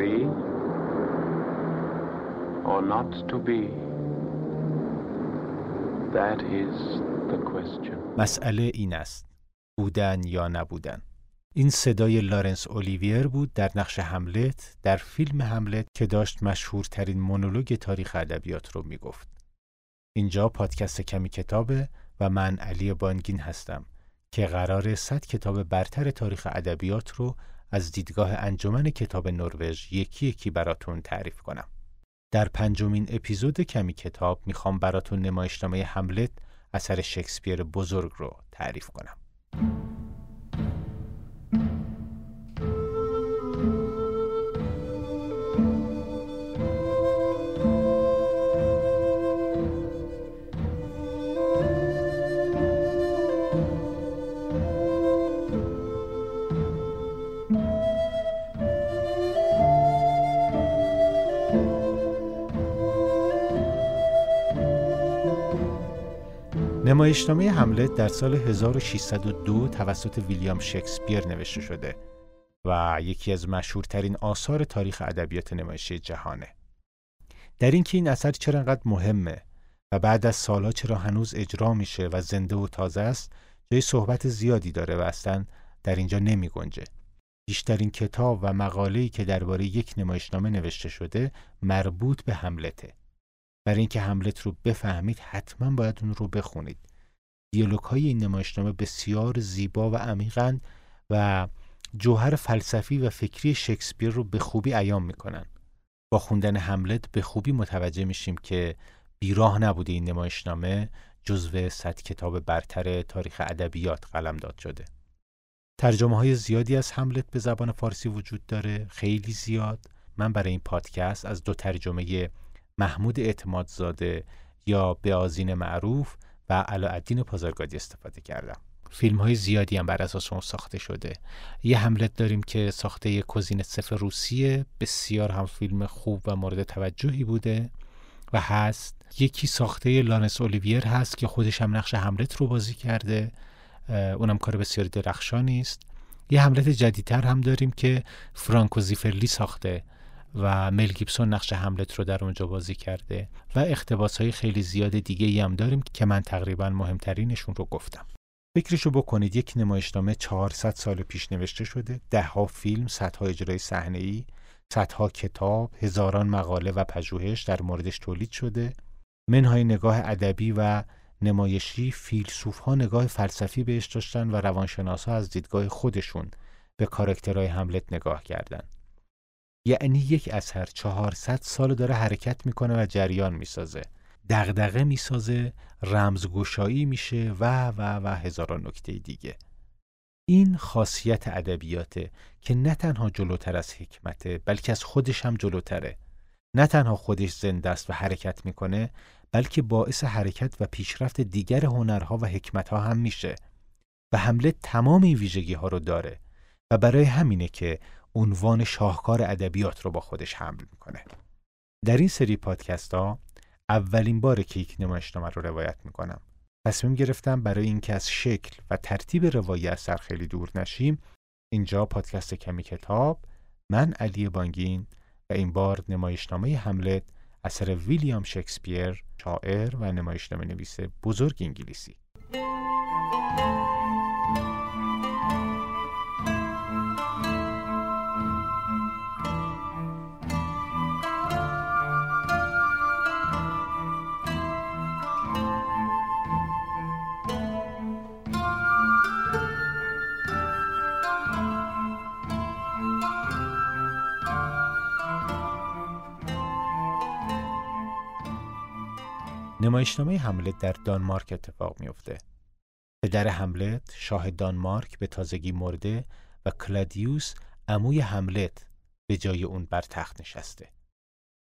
be or not to be? That is the question. مسئله این است بودن یا نبودن این صدای لارنس اولیویر بود در نقش هملت در فیلم هملت که داشت مشهورترین مونولوگ تاریخ ادبیات رو می‌گفت. اینجا پادکست کمی کتابه و من علی بانگین هستم که قرار صد کتاب برتر تاریخ ادبیات رو از دیدگاه انجمن کتاب نروژ یکی یکی براتون تعریف کنم. در پنجمین اپیزود کمی کتاب می‌خوام براتون نمایشنامه هملت اثر شکسپیر بزرگ رو تعریف کنم. نمایشنامه هملت در سال 1602 توسط ویلیام شکسپیر نوشته شده و یکی از مشهورترین آثار تاریخ ادبیات نمایشی جهانه. در اینکه این اثر چرا انقدر مهمه و بعد از سالها چرا هنوز اجرا میشه و زنده و تازه است جای صحبت زیادی داره و اصلا در اینجا نمی گنجه. بیشترین کتاب و مقاله‌ای که درباره یک نمایشنامه نوشته شده مربوط به هملته. برای اینکه هملت رو بفهمید حتما باید اون رو بخونید دیالوگ های این نمایشنامه بسیار زیبا و عمیقند و جوهر فلسفی و فکری شکسپیر رو به خوبی ایام می‌کنن. با خوندن هملت به خوبی متوجه میشیم که بیراه نبوده این نمایشنامه جزو صد کتاب برتر تاریخ ادبیات قلمداد شده. ترجمه های زیادی از هملت به زبان فارسی وجود داره خیلی زیاد. من برای این پادکست از دو ترجمه محمود اعتمادزاده یا به آزین معروف و علاءالدین پازارگادی استفاده کردم. فیلم های زیادی هم بر اساس اون ساخته شده. یه هملت داریم که ساخته کوزین صف روسیه. بسیار هم فیلم خوب و مورد توجهی بوده و هست. یکی ساخته لانس اولیویر هست که خودش هم نقش هملت رو بازی کرده. اونم کار بسیار درخشانی است. یه هملت جدیدتر هم داریم که فرانکو زیفرلی ساخته. و مل گیبسون نقش هملت رو در اونجا بازی کرده و اختباس های خیلی زیاد دیگه ای هم داریم که من تقریبا مهمترینشون رو گفتم فکرشو بکنید یک نمایشنامه 400 سال پیش نوشته شده ده ها فیلم صدها اجرای صحنه ای صدها کتاب هزاران مقاله و پژوهش در موردش تولید شده منهای نگاه ادبی و نمایشی فیلسوف ها نگاه فلسفی بهش داشتن و روانشناس ها از دیدگاه خودشون به کارکترهای هملت نگاه کردند. یعنی یک اثر 400 سال داره حرکت می‌کنه و جریان می‌سازه. دغدغه می‌سازه رمزگشایی میشه و و و هزاران نکته دیگه. این خاصیت ادبیاته که نه تنها جلوتر از حکمته بلکه از خودش هم جلوتره. نه تنها خودش زنده است و حرکت می‌کنه بلکه باعث حرکت و پیشرفت دیگر هنرها و حکمتها هم میشه. و حمله تمام این ویژگی ها رو داره. و برای همینه که عنوان شاهکار ادبیات رو با خودش حمل می‌کنه. در این سری پادکست ها اولین بار که یک نمایشنامه رو روایت می‌کنم. تصمیم گرفتم برای اینکه از شکل و ترتیب روایی اثر خیلی دور نشیم اینجا پادکست کمی کتاب من علی بانگین و این بار نمایشنامه هملت اثر ویلیام شکسپیر شاعر و نمایشنامه نویس بزرگ انگلیسی. نمایشنامه حملت در دانمارک اتفاق میافته. پدر حملت شاه دانمارک به تازگی مرده و کلادیوس عموی حملت به جای اون بر تخت نشسته.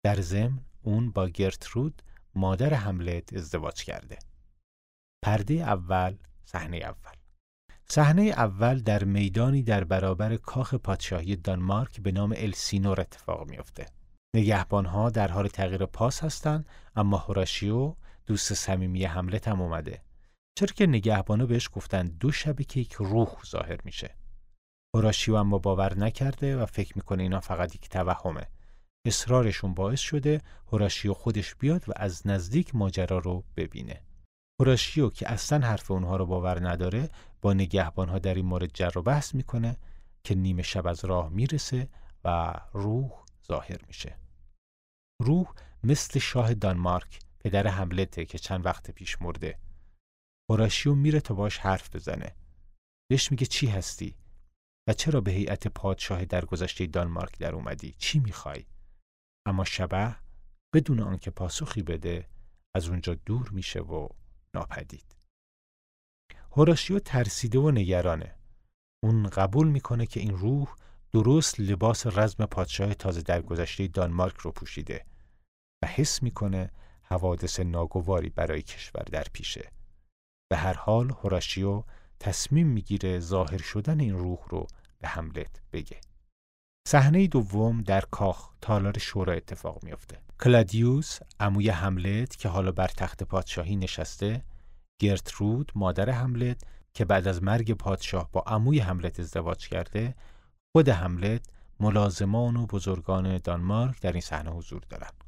در ضمن اون با گرترود مادر حملت ازدواج کرده. پرده اول صحنه اول صحنه اول در میدانی در برابر کاخ پادشاهی دانمارک به نام السینور اتفاق میافته. نگهبانها در حال تغییر پاس هستند اما هوراشیو دوست صمیمی حملت هم اومده. چرا که نگهبانا بهش گفتن دو شبه که یک روح ظاهر میشه. هوراشیو اما باور نکرده و فکر می‌کنه اینا فقط یک توهمه. اصرارشون باعث شده هوراشیو خودش بیاد و از نزدیک ماجرا رو ببینه. هوراشیو که اصلا حرف اونها رو باور نداره با نگهبانها در این مورد جر و بحث می‌کنه که نیمه شب از راه می‌رسه و روح ظاهر میشه. روح مثل شاه دانمارک پدر حملته که چند وقت پیش مرده. هوراشیو میره تا باش حرف بزنه. بهش میگه چی هستی؟ و چرا به هیئت پادشاه در گذشته دانمارک در اومدی؟ چی می‌خوای؟ اما شبه بدون آنکه پاسخی بده از اونجا دور میشه و ناپدید. هوراشیو ترسیده و نگرانه. اون قبول می‌کنه که این روح درست لباس رزم پادشاه تازه در گذشته دانمارک رو پوشیده. و حس می‌کنه حوادث ناگواری برای کشور در پیشه. به هر حال هوراشیو تصمیم می‌گیره ظاهر شدن این روح رو به حملت بگه. صحنه دوم در کاخ تالار شورا اتفاق میافته. کلادیوس عموی حملت که حالا بر تخت پادشاهی نشسته گرترود مادر حملت که بعد از مرگ پادشاه با عموی حملت ازدواج کرده خود حملت ملازمان و بزرگان دانمارک در این صحنه حضور دارند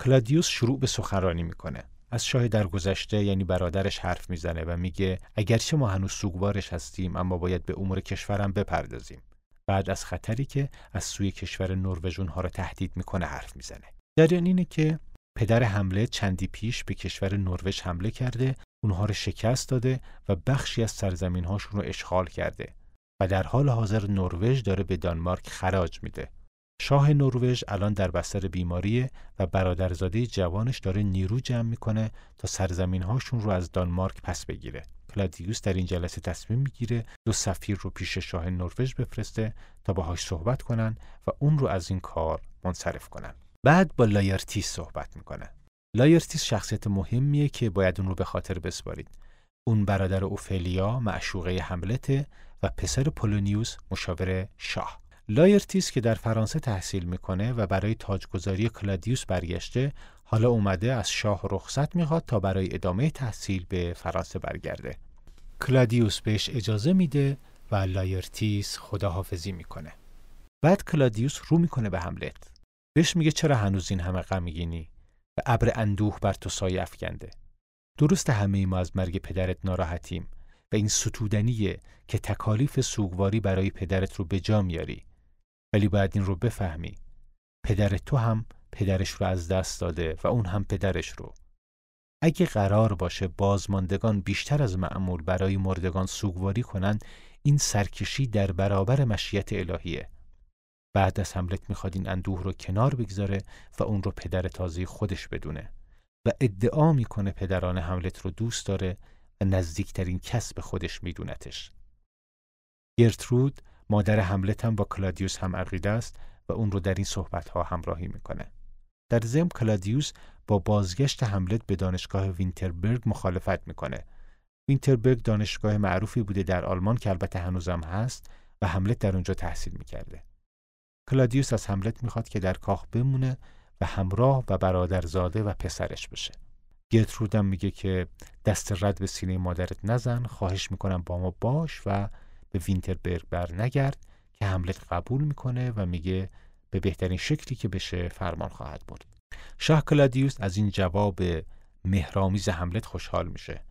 کلادیوس شروع به سخنرانی می‌کنه. از شاه در گذشته یعنی برادرش حرف می‌زنه و میگه اگرچه ما هنوز سوگوارش هستیم اما باید به امور کشورم بپردازیم. بعد از خطری که از سوی کشور نروژ اونها را تهدید می‌کنه حرف می‌زنه. جریان اینه که پدر حمله چندی پیش به کشور نروژ حمله کرده اونها رو شکست داده و بخشی از سرزمین هاشون رو اشغال کرده و در حال حاضر نروژ داره به دانمارک خراج میده. شاه نروژ الان در بستر بیماریه و برادرزاده جوانش داره نیرو جمع می‌کنه تا سرزمین هاشون رو از دانمارک پس بگیره. کلادیوس در این جلسه تصمیم می‌گیره دو سفیر رو پیش شاه نروژ بفرسته تا باهاش صحبت کنن و اون رو از این کار منصرف کنن. بعد با لایرتیس صحبت می‌کنه. لایرتیس شخصیت مهمیه که باید اون رو به خاطر بسپارید. اون برادر اوفلیا معشوقه هملته و پسر پولونیوس مشاور شاه. لایرتیس که در فرانسه تحصیل می‌کنه و برای تاجگذاری کلادیوس برگشته حالا اومده از شاه رخصت می‌خواد تا برای ادامه تحصیل به فرانسه برگرده. کلادیوس بهش اجازه میده و لایرتیس خداحافظی می‌کنه. بعد کلادیوس رو می‌کنه به هملت بهش میگه چرا هنوز این همه غمگینی و ابر اندوه بر تو سایه افکنده. درست همه ما از مرگ پدرت ناراحتیم و این ستودنیه که تکالیف سوگواری برای پدرت رو به جا میاری. ولی باید این رو بفهمی. پدر تو هم پدرش رو از دست داده و اون هم پدرش رو. اگه قرار باشه بازماندگان بیشتر از معمول برای مردگان سوگواری کنند این سرکشی در برابر مشیت الهیه. بعد از هملت می‌خواد این اندوه رو کنار بگذاره و اون رو پدر تازه خودش بدونه. و ادعا می‌کنه پدرانه هملت رو دوست داره و نزدیکترین کس به خودش میدونتش. گرترود مادر هملت هم با کلادیوس هم عقیده است و اون رو در این صحبت ها همراهی می‌کنه. در ضمن کلادیوس با بازگشت هملت به دانشگاه ویتنبرگ مخالفت می‌کنه. ویتنبرگ دانشگاه معروفی بوده در آلمان که البته هنوزم هست و هملت در اونجا تحصیل می‌کرده. کلادیوس از هملت می‌خواد که در کاخ بمونه و همراه و برادرزاده و پسرش بشه. گرترودم میگه که دست رد به سینه مادرت نزن خواهش می‌کنم با ما باش و به ویتنبرگ بر نگرد که هملت قبول می‌کنه و میگه به بهترین شکلی که بشه فرمان خواهد برد. شاه کلادیوس از این جواب مهرامیز حملت خوشحال میشه.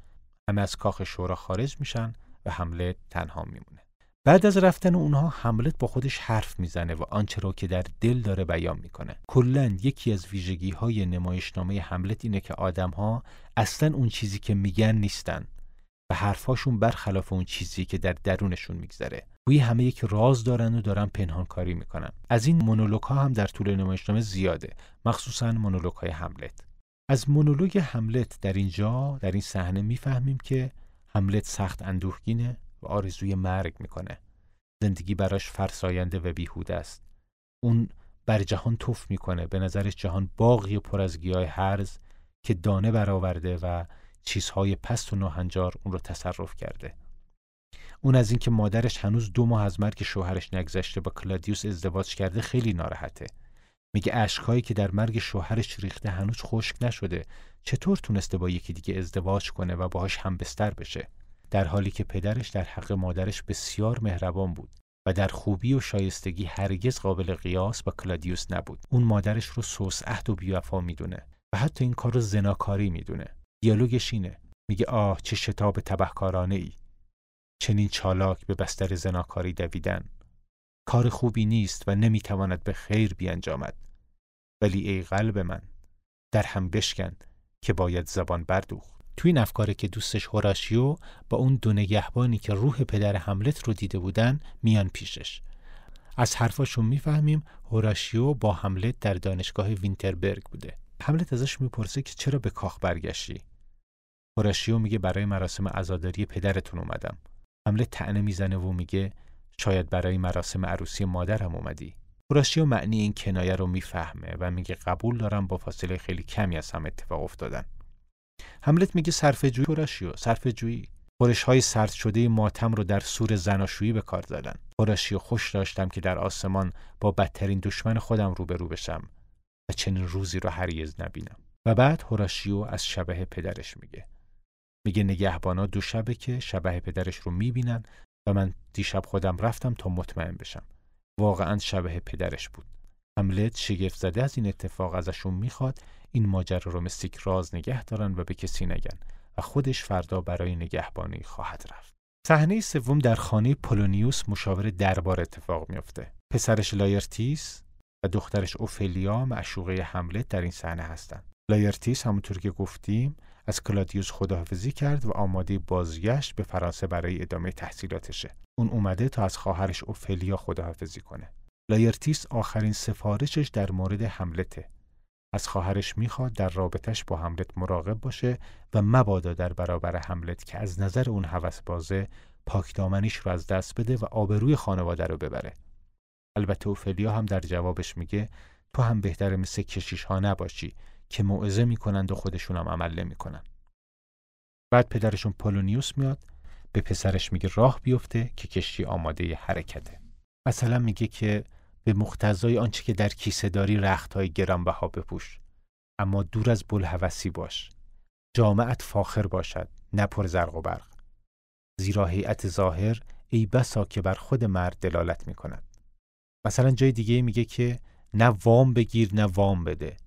همه از کاخ شورا خارج میشن و حملت تنها میمونه. بعد از رفتن اونها حملت با خودش حرف می‌زنه و آنچه را که در دل داره بیان می‌کنه. کلا یکی از ویژگی های نمایشنامه حملت اینه که آدم ها اصلا اون چیزی که میگن نیستن. و حرفاشون برخلاف اون چیزی که در درونشون میگذره. گویی همه یک راز دارن و دارن پنهان کاری می‌کنن. از این مونولوگ ها هم در طول نمایشنامه زیاده. مخصوصا مونولوگ های حملت از مونولوگ حملت در اینجا در این صحنه می‌فهمیم که حملت سخت اندوهگینه و آرزوی مرگ می‌کنه. زندگی براش فرساینده و بیهوده است. اون بر جهان توف می‌کنه. به نظرش جهان باقی پر از گیاه هرز که دانه برآورده و چیزهای پست و ناهنجار اون رو تصرف کرده اون از اینکه مادرش هنوز دو ماه از مرگ شوهرش نگذشته با کلادیوس ازدواج کرده خیلی ناراحته میگه اشکهایی که در مرگ شوهرش ریخته هنوز خشک نشده چطور تونسته با یکی دیگه ازدواج کنه و باهاش هم بستر بشه در حالی که پدرش در حق مادرش بسیار مهربان بود و در خوبی و شایستگی هرگز قابل قیاس با کلادیوس نبود. اون مادرش رو سوس عهد و بیوفا می‌دونه و حتی این کار رو زناکاری می‌دونه. دیالوگش اینه. میگه آه چه شتاب تبهکارانه ای. چنین چالاک به بستر زناکاری دویدن. کار خوبی نیست و نمی‌تواند به خیر بیانجامد. ولی ای قلب من در هم بشکن که باید زبان بردوخت. توی این افکاره که دوستش هوراشیو با اون دو نگهبانی که روح پدر حملت رو دیده بودن میان پیشش. از حرفاشون می‌فهمیم هوراشیو با حملت در دانشگاه وینتربرگ بوده. حملت ازش می‌پرسه که چرا به کاخ برگشتی؟ هوراشیو میگه برای مراسم عزاداری پدرتون اومدم. حملت تعنه می‌زنه و میگه شاید برای مراسم عروسی مادرم اومدی. هوراشیو معنی این کنایه رو می‌فهمه و میگه قبول دارم با فاصله خیلی کمی از هم اتفاق افتادن. حملت میگه صرفه جویی هوراشیو صرفه جویی خورش های سرد شده ماتم رو در سور زناشویی به کار زدن. هوراشیو خوش داشتم که در آسمان با بدترین دشمن خودم روبرو بشم و چنین روزی رو هرگز نبینم. و بعد هوراشیو از شبه پدرش میگه. میگه نگهبانا دو شبه که شبح پدرش رو می‌بینن و من دیشب خودم رفتم تا مطمئن بشم. واقعا شبح پدرش بود. هملت شگفت زده از این اتفاق ازشون می‌خواد این ماجرا رو مثل یک راز نگه دارن و به کسی نگن و خودش فردا برای نگهبانی خواهد رفت. صحنه سوم در خانه پولونیوس مشاور دربار اتفاق میافته. پسرش لایرتیس و دخترش اوفلیا معشوقه هملت در این صحنه هستند. لایرتیس همونطور که گفتیم از کلادیوس خداحافظی کرد و آماده بازگشت به فرانسه برای ادامه تحصیلاتشه. اون اومده تا از خواهرش اوفلیا خداحافظی کنه. لایرتیس آخرین سفارشش در مورد هملته. از خواهرش می‌خواد در رابطش با هملت مراقب باشه و مبادا در برابر هملت که از نظر اون هوس بازه پاکدامنیش رو از دست بده و آبروی خانواده رو ببره. البته اوفلیا هم در جوابش میگه تو هم بهتر مثل کشیش ها نباشی که موعظه می‌کنند و خودشون هم عمل نمی‌کنن. بعد پدرشون پولونیوس میاد به پسرش میگه راه بیفته که کشتی آماده حرکته. مثلا میگه که به مختزای آنچه که در کیسه داری رختهای گرانبها بپوش اما دور از بلحوثی باش جامعت فاخر باشد نه پر زرق و برق زیرا هیئت ظاهر ای بسا که بر خود مرد دلالت می کند مثلا جای دیگه میگه که نه وام بگیر نه وام بده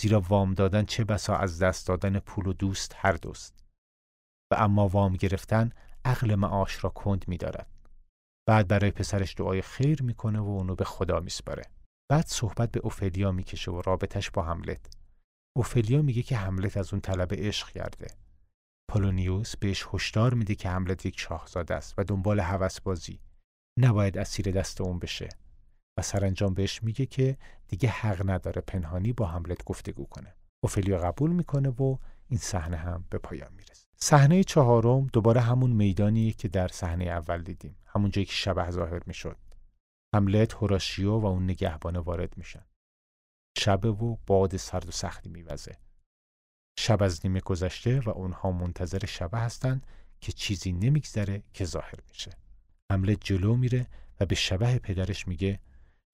زیرا وام دادن چه بسا از دست دادن پول و دوست هر دوست. و اما وام گرفتن عقل معاش را کند می‌دارد. بعد برای پسرش دعای خیر می‌کنه و اونو به خدا میسپاره. بعد صحبت به اوفلیا می‌کشه و رابطش با حملت اوفلیا میگه که حملت از اون طلب عشق کرده. پولونیوس بهش هشدار میده که حملت یک شاهزاده است و دنبال هوس بازی نباید اسیر دست اون بشه. و سرانجام بهش میگه که دیگه حق نداره پنهانی با حملت گفتگو کنه. اوفلیا قبول می‌کنه و این صحنه هم به پایان می‌رسه. صحنه چهارم دوباره همون میدانی که در صحنه اول دیدیم. همون جایی که شبه ظاهر می‌شد. حملت هوراشیو و اون نگهبانه وارد میشن. شب و باد سرد و سختی میوزه. شب از نیمه گذشته و اونها منتظر شبه هستند که چیزی نمیگذره که ظاهر میشه. حملت جلو میره و به شبه پدرش میگه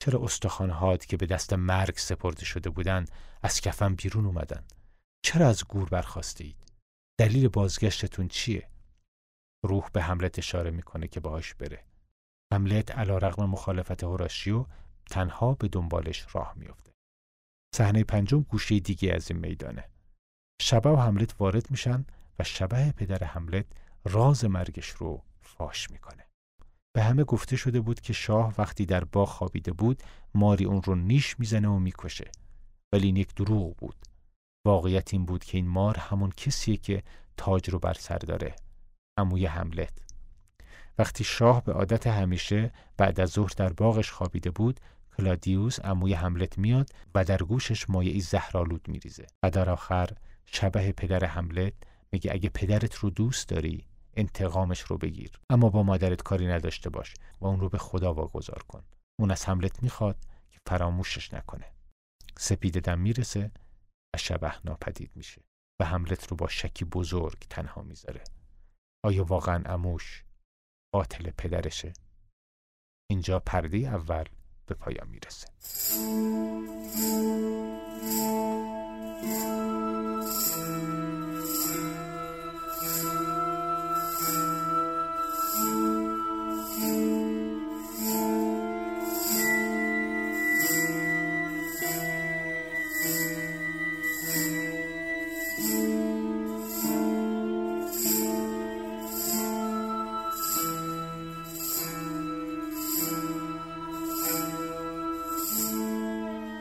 چرا استخوانهات که به دست مرگ سپرده شده بودند از کفن بیرون اومدن چرا از گور برخواستید دلیل بازگشتتون چیه؟ روح به حملت اشاره می‌کنه که باهاش بره. حملت علا رقم مخالفت هوراشیو تنها به دنبالش راه میافته. صحنه پنجم گوشه دیگه از این میدانه. شبه و حملت وارد میشن و شبه پدر حملت راز مرگش رو فاش می‌کنه. به همه گفته شده بود که شاه وقتی در باغ خوابیده بود ماری اون رو نیش می‌زنه و می‌کشه. ولی این یک دروغ بود. واقعیت این بود که این مار همون کسیه که تاج رو بر سر داره. عموی حملت وقتی شاه به عادت همیشه بعد از ظهر در باغش خوابیده بود کلادیوس عموی حملت میاد و در گوشش مایعی زهرالود میریزه. و در آخر شبه پدر حملت میگه اگه پدرت رو دوست داری انتقامش رو بگیر. اما با مادرت کاری نداشته باش و اون رو به خدا واگذار کن. اون از حملت می‌خواد که فراموشش نکنه. سپیده دم می‌رسه و شبه ناپدید میشه و حملت رو با شکی بزرگ تنها می‌ذاره. آیا واقعا اموش قاتل پدرشه؟ اینجا پرده اول به پایان می‌رسه.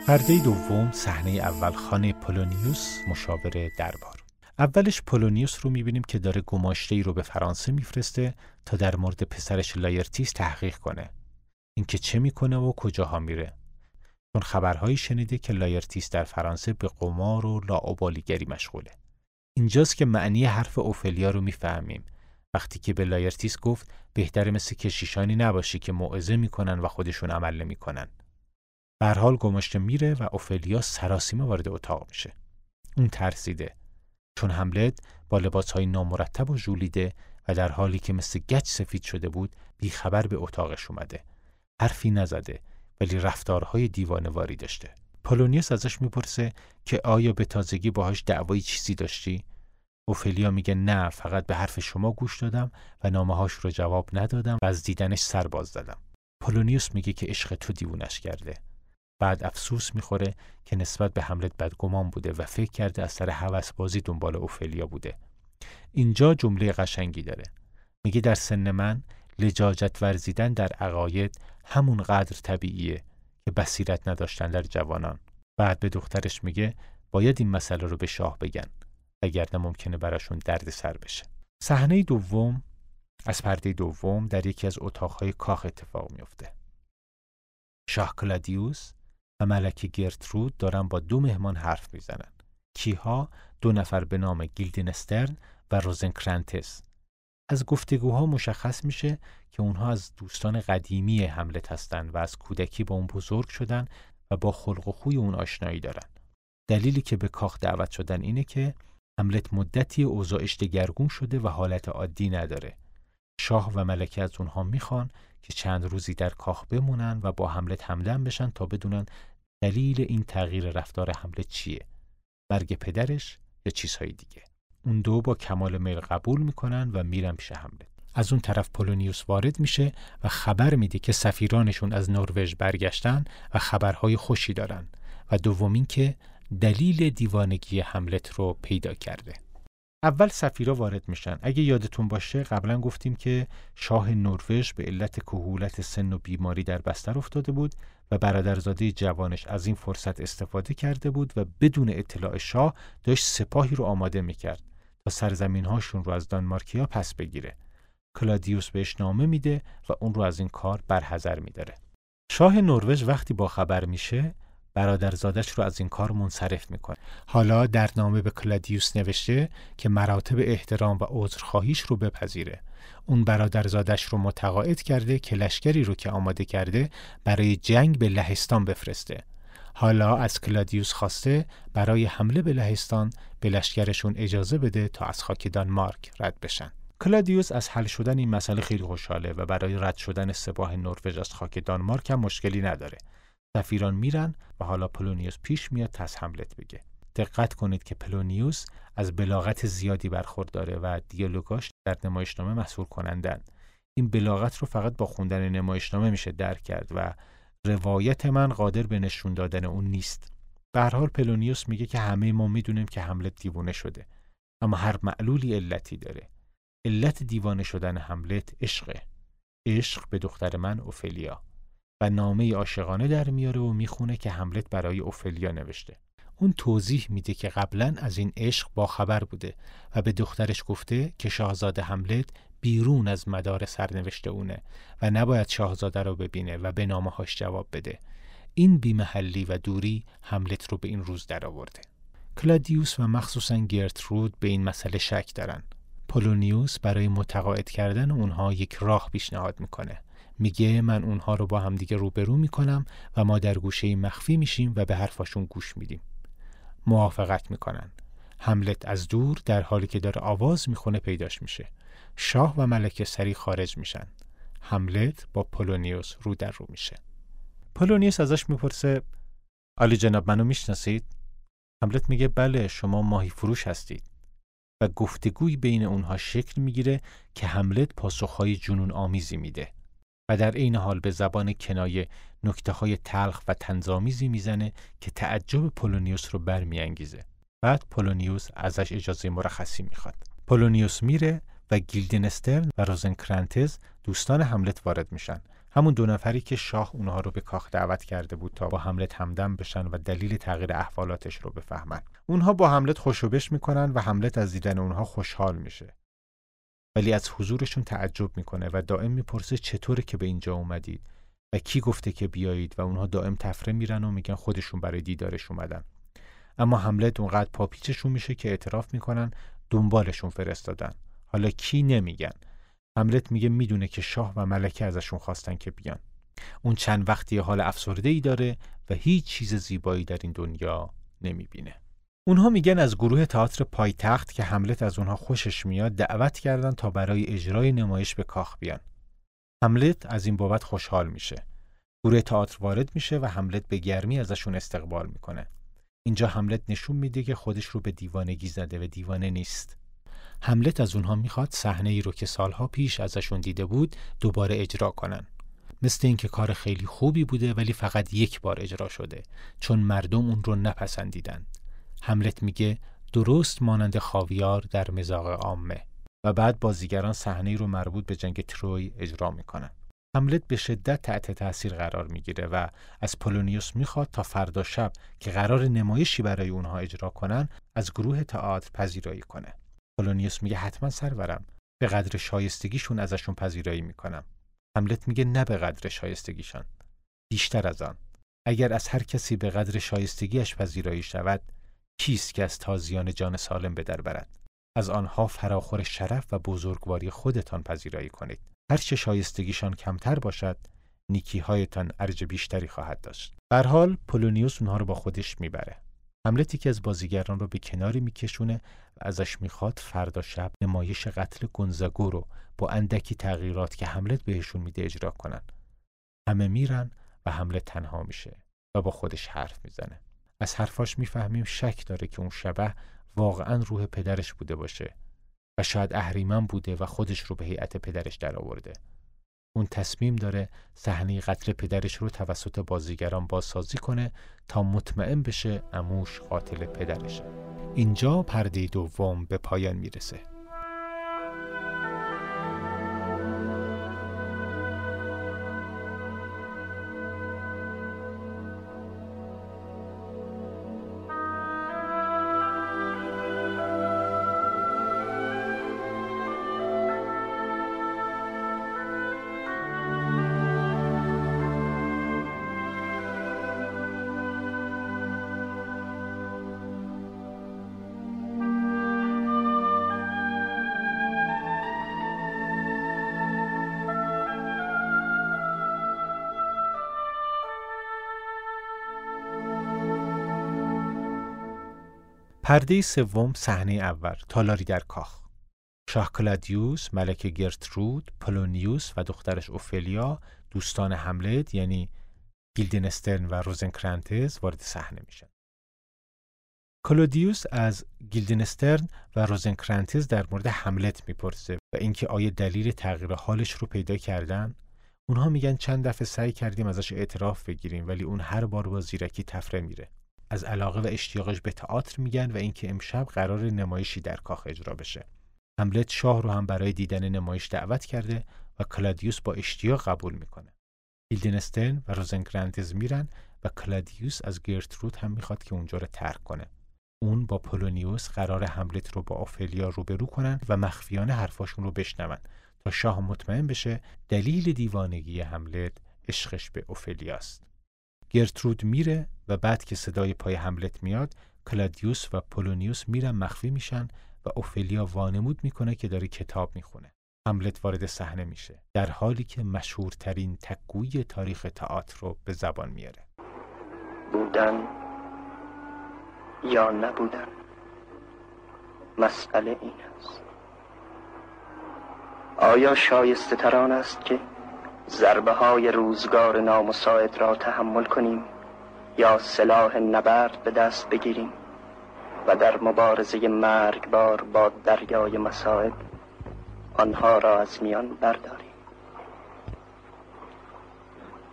پرده دوم صحنه اول خانه پولونیوس مشاور دربار. اولش پولونیوس رو می‌بینیم که داره گماشته ای رو به فرانسه میفرسته تا در مورد پسرش لایرتیس تحقیق کنه. اینکه چه می‌کنه و کجاها میره. چون خبرهایی شنیده که لایرتیس در فرانسه به قمار و لاابالیگری مشغوله. اینجاست که معنی حرف اوفلیا رو می‌فهمیم. وقتی که به لایرتیس گفت بهتره مثل کشیشانی نباشی که موعظه می‌کنن و خودشون عمل نمی‌کنن. به حال گماشته میره و اوفلیا سراسیمه وارد اتاق میشه. اون ترسیده. چون هملت با لباسهای نامرتب و ژولیده و در حالی که مثل گچ سفید شده بود بیخبر به اتاقش اومده. حرفی نزده ولی رفتارهای دیوانواری داشته. پولونیوس ازش می‌پرسه که آیا به تازگی باهاش دعوایی چیزی داشتی؟ اوفلیا میگه نه فقط به حرف شما گوش دادم و نامه رو جواب ندادم و از دیدنش سر باز دادم پولونیوس میگه که عشق تو دیوونش کرده. بعد افسوس می‌خوره که نسبت به حملت بدگمان بوده و فکر کرده از سر حوس بازی دنبال اوفلیا بوده. اینجا جمله قشنگی داره. میگه در سن من لجاجت ورزیدن در عقاید همون قدر طبیعیه که بصیرت نداشتن در جوانان. بعد به دخترش میگه باید این مسئله رو به شاه بگن وگرنه ممکنه براشون درد سر بشه. صحنه دوم از پرده دوم در یکی از اتاقهای کاخ اتفاق میفته شاه کلادیوس ملکه گرترود دارن با دو مهمان حرف می‌زنن کیها دو نفر به نام گیلدنسترن و روزنکرنتس از گفتگوها مشخص میشه که اونها از دوستان قدیمی هملت هستند و از کودکی با اون بزرگ شدن و با خلق و خوی اون آشنایی دارن. دلیلی که به کاخ دعوت شدن اینه که حملت مدتی اوضاعش دگرگون شده و حالت عادی نداره. شاه و ملکه از اونها می‌خوان که چند روزی در کاخ بمونن و با حملت همدم بشن تا بدونن دلیل این تغییر رفتار حملت چیه. مرگ پدرش یا چیزهای دیگه. اون دو با کمال میل قبول می‌کنن و میرن پیش حملت. از اون طرف پولونیوس وارد میشه و خبر میده که سفیرانشون از نروژ برگشتن و خبرهای خوشی دارن و دومین که دلیل دیوانگی حملت رو پیدا کرده. اول سفیرا وارد میشن. اگه یادتون باشه قبلا گفتیم که شاه نروژ به علت کهولت سن و بیماری در بستر افتاده بود و برادرزاده جوانش از این فرصت استفاده کرده بود و بدون اطلاع شاه داشت سپاهی رو آماده می‌کرد تا سرزمین هاشون رو از دانمارکیا پس بگیره. کلادیوس بهش نامه میده و اون رو از این کار برحذر میداره. شاه نروژ وقتی با خبر میشه برادرزادش رو از این کار منصرف می‌کنه. حالا در نامه به کلادیوس نوشته که مراتب احترام و عذرخواهیش رو بپذیره. اون برادرزادش رو متقاعد کرده که لشکری رو که آماده کرده برای جنگ به لهستان بفرسته. حالا از کلادیوس خواسته برای حمله به لهستان به لشکرشون اجازه بده تا از خاک دانمارک رد بشن. کلادیوس از حل شدن این مسئله خیلی خوشحاله و برای رد شدن سپاه نروژ از خاک دانمارک هم مشکلی نداره. سفیران میرن و حالا پلونیوس پیش میاد تا از هملت بگه. دقت کنید که پلونیوس از بلاغت زیادی برخورداره و دیالوگاش در نمایشنامه مسحور کننده‌ان. این بلاغت رو فقط با خوندن نمایشنامه میشه درک کرد و روایت من قادر به نشون دادن اون نیست. به هر حال پلونیوس میگه که همه ما می‌دونیم که هملت دیوونه شده. اما هر معلولی علتی داره. علت دیوانه شدن حملت عشقه. عشق به دختر من اوفلیا و نامه عاشقانه در میاره و می‌خونه که حملت برای اوفلیا نوشته. اون توضیح میده که قبلا از این عشق با خبر بوده و به دخترش گفته که شاهزاده حملت بیرون از مدار سرنوشته اونه و نباید شاهزاده رو ببینه و به نامهاش جواب بده. این بیمحلی و دوری حملت رو به این روز درآورده. کلادیوس و مخصوصا گرترود به این مسئله شک دارن. پولونیوس برای متقاعد کردن اونها یک راه پیشنهاد می‌کنه. میگه من اونها رو با همدیگه روبرو می‌کنم و ما در گوشه مخفی میشیم و به حرفاشون گوش میدیم. موافقت می‌کنن. حملت از دور در حالی که داره آواز می‌خونه پیداش میشه. شاه و ملکه سری خارج میشن. حملت با پولونیوس رو در رو میشه. پولونیوس ازش می‌پرسه عالی جناب منو می‌شناسید؟ هملت میگه بله شما ماهی فروش هستید. و گفتگوی بین اونها شکل می‌گیره که هملت پاسخهای جنون آمیزی میده و در این حال به زبان کنایه نکته های تلخ و طنزآمیزی می‌زنه که تعجب پولونیوس رو برمیانگیزه. بعد پولونیوس ازش اجازه مرخصی می‌خواد. پولونیوس میره و گیلدنسترن و روزنکرانتز دوستان حملت وارد میشن. همون دو نفری که شاه اونها رو به کاخ دعوت کرده بود تا با حملت همدم بشن و دلیل تغییر احوالاتش رو بفهمن اونها با حملت خوشوبش می‌کنن و حملت از دیدن اونها خوشحال میشه ولی از حضورشون تعجب می‌کنه و دائم می‌پرسه چطوره که به اینجا اومدید و کی گفته که بیایید و اونها دائم تفره میرن و میگن خودشون برای دیدارش اومدن. اما حملت اونقدر پاپیچشون میشه که اعتراف می‌کنن دنبالشون فرستادن. حالا کی نمیگن؟ حملت میگه می‌دونه که شاه و ملکه ازشون خواستن که بیان. اون چند وقتی حال افسرده ای داره و هیچ چیز زیبایی در این دنیا نمی‌بینه. اونها میگن از گروه تئاتر پایتخت که حملت از اونها خوشش میاد دعوت کردن تا برای اجرای نمایش به کاخ بیان. حملت از این بابت خوشحال میشه. گروه تئاتر وارد میشه و حملت به گرمی ازشون استقبال می‌کنه. اینجا حملت نشون میده که خودش رو به دیوانگی زده و دیوانه نیست. حملت از اونها می‌خواد صحنه ای رو که سالها پیش ازشون دیده بود دوباره اجرا کنن. مثل اینکه کار خیلی خوبی بوده ولی فقط یک بار اجرا شده چون مردم اون رو نپسندیدن. حملت میگه درست مانند خاویار در مزاق عامه و بعد بازیگران صحنه رو مربوط به جنگ تروی اجرا می‌کنن. حملت به شدت تحت تاثیر قرار می‌گیره و از پولونیوس می‌خواد تا فردا شب که قرار نمایشی برای اونها اجرا کنن از گروه تئاتر پذیرایی کنه. پولونیوس میگه حتما سرورم. به قدر شایستگیشون ازشون پذیرایی می‌کنم. حملت میگه نه به قدر شایستگیشان. بیشتر از آن. اگر از هر کسی به قدر شایستگیش پذیرایی شود کیست که از تازیان جان سالم به در برد؟ از آنها فراخور شرف و بزرگواری خودتان پذیرایی کنید. هرچه شایستگیشان کمتر باشد نیکیهایتان ارج بیشتری خواهد داشت. بر حال پولونیوس اونها رو با خودش می‌بره. حملتی که از بازیگران رو به کناری میکشونه و ازش می‌خواد فردا شب نمایش قتل گونزاگو رو با اندکی تغییرات که حملت بهشون میده اجرا کنن. همه میرن و حملت تنها میشه و با خودش حرف می‌زنه. از حرفاش می‌فهمیم شک داره که اون شبه واقعا روح پدرش بوده باشه و شاید اهریمن بوده و خودش رو به هیئت پدرش درآورده. اون تصمیم داره صحنه قتل پدرش رو توسط بازیگران بازسازی کنه تا مطمئن بشه اموش قاتل پدرشه. اینجا پرده دوم به پایان می‌رسه. پرده سوم صحنه اول تالاری در کاخ. شاه کلادیوس، ملکه گرترود، پولونیوس و دخترش اوفلیا دوستان هملت یعنی گیلدنسترن و روزنکرانتز وارد صحنه میشن. کلادیوس از گیلدنسترن و روزنکرانتز در مورد هملت می‌پرسه و اینکه آیا دلیل تغییر حالش رو پیدا کردن؟ اونها میگن چند دفعه سعی کردیم ازش اعتراف بگیریم ولی اون هر بار با زیرکی طفره میره. از علاقه و اشتیاقش به تئاتر میگن و اینکه امشب قراره نمایشی در کاخ اجرا بشه. هملت شاه رو هم برای دیدن نمایش دعوت کرده و کلادیوس با اشتیاق قبول می‌کنه. گیلدنسترن و روزنکرانتز میرن و کلادیوس از گرترود هم می‌خواد که اونجا رو ترک کنه. اون با پولونیوس قراره هملت رو با اوفلیا روبرو کنن و مخفیانه حرفاشون رو بشنون تا شاه مطمئن بشه دلیل دیوانگی هملت عشقش به اوفلیاست. گرترود میره و بعد که صدای پای حملت میاد کلادیوس و پولونیوس میرن مخفی میشن و اوفلیا وانمود می‌کنه که داره کتاب می‌خونه. حملت وارد صحنه میشه در حالی که مشهورترین تکگوی تاریخ تئاتر رو به زبان میاره. بودن یا نبودن مسئله این است. آیا شایسته تران است که ضربه های روزگار نامساعد را تحمل کنیم یا سلاح نبرد به دست بگیریم و در مبارزه مرگبار با دریای مساعد آنها را از میان برداریم.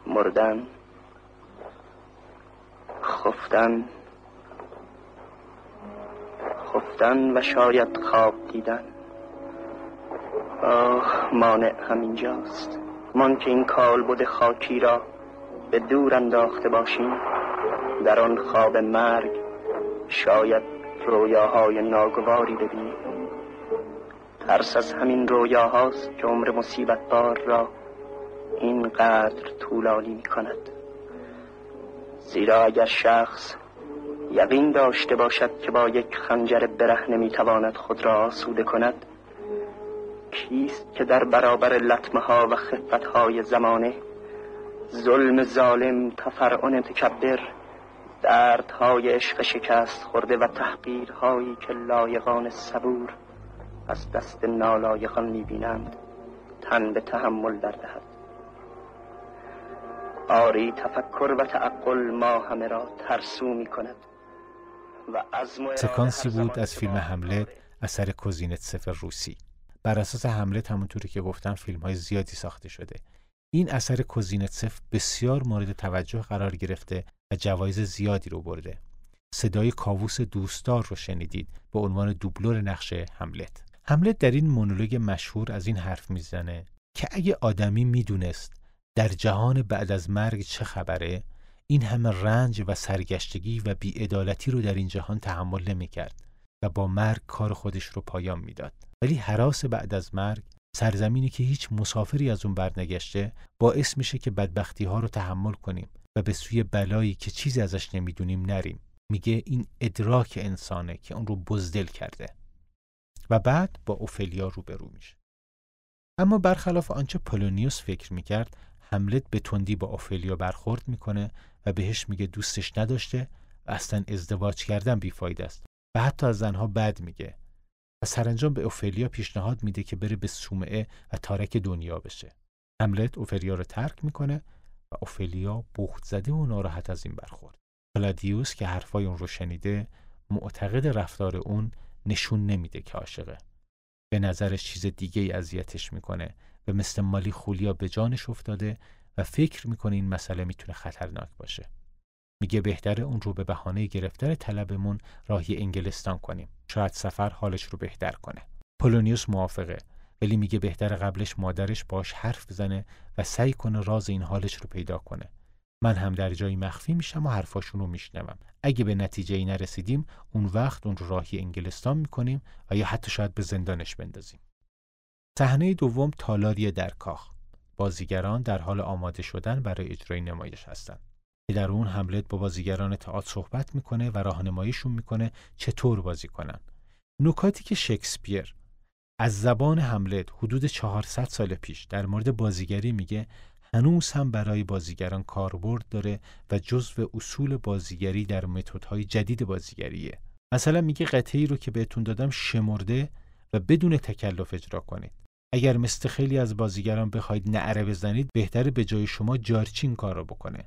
مردن خفتن خفتن و شاید خواب دیدن. آه مانع همینجاست. من که این کالبد خاکی را به دور انداخته باشیم در آن خواب مرگ شاید رویاهای ناگواری ببینیم. ترس از همین رویاهاست که عمر مصیبت بار را اینقدر طولانی می کند زیرا اگر شخص یقین داشته باشد که با یک خنجر برهنه می‌تواند خود را آسوده کند کیست که در برابر لطمه ها و خفت های زمانه ظلم ظالم تفرعن تکبر دردهای عشق شکست خورده و تحقیرهایی که لایقان صبور از دست نالایقان می‌بینند تن به تحمل در دهد آری تفکر و تعقل ما همه را ترسو می کند و سکانسی بود از فیلم حمله اثر کوزینتسف روسی. بر اساس حملت همونطوری که گفتم فیلم های زیادی ساخته شده. این اثر کوزینتسف بسیار مورد توجه قرار گرفته و جوایز زیادی رو برده. صدای کاووس دوستدار رو شنیدید به عنوان دوبلور نقش حملت حملت در این مونولوگ مشهور از این حرف می‌زنه که اگه آدمی می‌دونست در جهان بعد از مرگ چه خبره این همه رنج و سرگشتگی و بیعدالتی رو در این جهان تحمل نمی‌کرد و با مرگ کار خودش رو پایان می‌داد. ولی حراس بعد از مرگ سرزمینی که هیچ مسافری از اون برنگشته باعث میشه که بدبختی ها رو تحمل کنیم و به سوی بلایی که چیزی ازش نمی‌دونیم نریم. میگه این ادراک انسانه که اون رو بزدل کرده. و بعد با اوفلیا روبرو میشه. اما برخلاف آنچه پولونیوس فکر می‌کرد هملت به تندی با اوفلیا برخورد می‌کنه و بهش میگه دوستش نداشته و اصلا ازدواج کردن بیفاید است. و حتی از زنها بد میگه. و سرانجام به اوفلیا پیشنهاد میده که بره به سومعه و تارک دنیا بشه. هملت اوفلیا رو ترک می‌کنه و اوفلیا بخت زده و ناراحت از این برخورد. پلادیوس که حرفای اون رو شنیده معتقد رفتار اون نشون نمیده که عاشقه. به نظرش چیز دیگه اذیتش می‌کنه و مثل مالی خولیا به جانش افتاده و فکر می‌کنه این مسئله می‌تونه خطرناک باشه. میگه بهتره اون رو به بهانه گرفتن طلبمون راهی انگلستان کنیم. شاید سفر حالش رو بهتر کنه. پولونیوس موافقه ولی میگه بهتر قبلش مادرش باش حرف بزنه و سعی کنه راز این حالش رو پیدا کنه. من هم در جایی مخفی میشم و حرفاشون رو میشنوم. اگه به نتیجه ای نرسیدیم اون وقت اون رو راهی انگلستان می‌کنیم و یا حتی شاید به زندانش بندازیم. صحنه دوم تالاری در کاخ بازیگران در حال آماده شدن برای اجرای نمایش هستند. در اون حملت با بازیگران تئاتر صحبت می‌کنه و راهنماییشون می‌کنه چطور بازی کنن. نکاتی که شکسپیر از زبان حملت حدود 400 سال پیش در مورد بازیگری میگه هنوز هم برای بازیگران کاربرد داره و جزو اصول بازیگری در متدهای جدید بازیگریه. مثلا میگه قطعی رو که بهتون دادم شمرده و بدون تکلف اجرا کنید. اگر مثل خیلی از بازیگران بخواید نعره بزنید بهتره به جای شما جارچین کار رو بکنه.